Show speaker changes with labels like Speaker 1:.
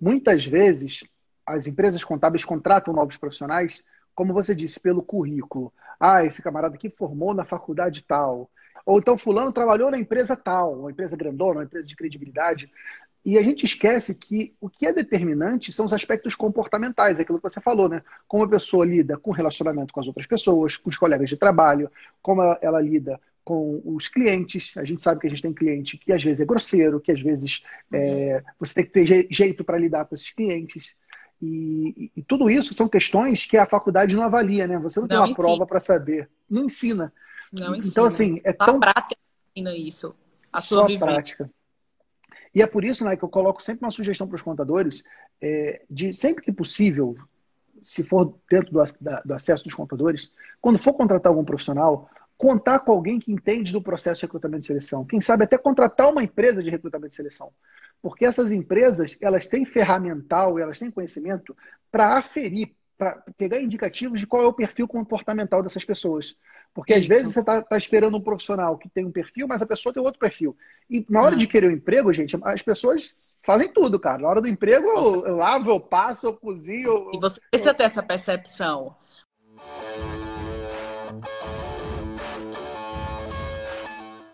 Speaker 1: Muitas vezes, as empresas contábeis contratam novos profissionais, como você disse, pelo currículo. Ah, esse camarada aqui formou na faculdade tal. Ou então, fulano trabalhou na empresa tal, uma empresa grandona, uma empresa de credibilidade. E a gente esquece que o que é determinante são os aspectos comportamentais, aquilo que você falou, né? Como a pessoa lida com o relacionamento com as outras pessoas, com os colegas de trabalho, como ela, ela lida com os clientes. A gente sabe que a gente tem cliente que às vezes é grosseiro, que às vezes é, você tem que ter jeito para lidar com esses clientes. E, e, tudo isso são questões que a faculdade não avalia, né? Você não, não tem uma ensina. prova para saber. Não ensina.
Speaker 2: Não então,
Speaker 1: ensina. assim, é tão.
Speaker 2: A prática ensina isso. A sua Só prática.
Speaker 1: E é por isso né, que eu coloco sempre uma sugestão para os contadores é, de, sempre que possível, se for dentro do, da, do acesso dos contadores, quando for contratar algum profissional, contar com alguém que entende do processo de recrutamento e seleção. Quem sabe até contratar uma empresa de recrutamento e seleção. Porque essas empresas, elas têm ferramental, elas têm conhecimento para aferir, para pegar indicativos de qual é o perfil comportamental dessas pessoas. Porque às vezes você está tá esperando um profissional que tem um perfil, mas a pessoa tem outro perfil. E na hora de querer o um emprego, gente, as pessoas fazem tudo, cara. Na hora do emprego, eu, eu lavo, eu passo, eu cozinho.
Speaker 2: E você precisa ter essa percepção.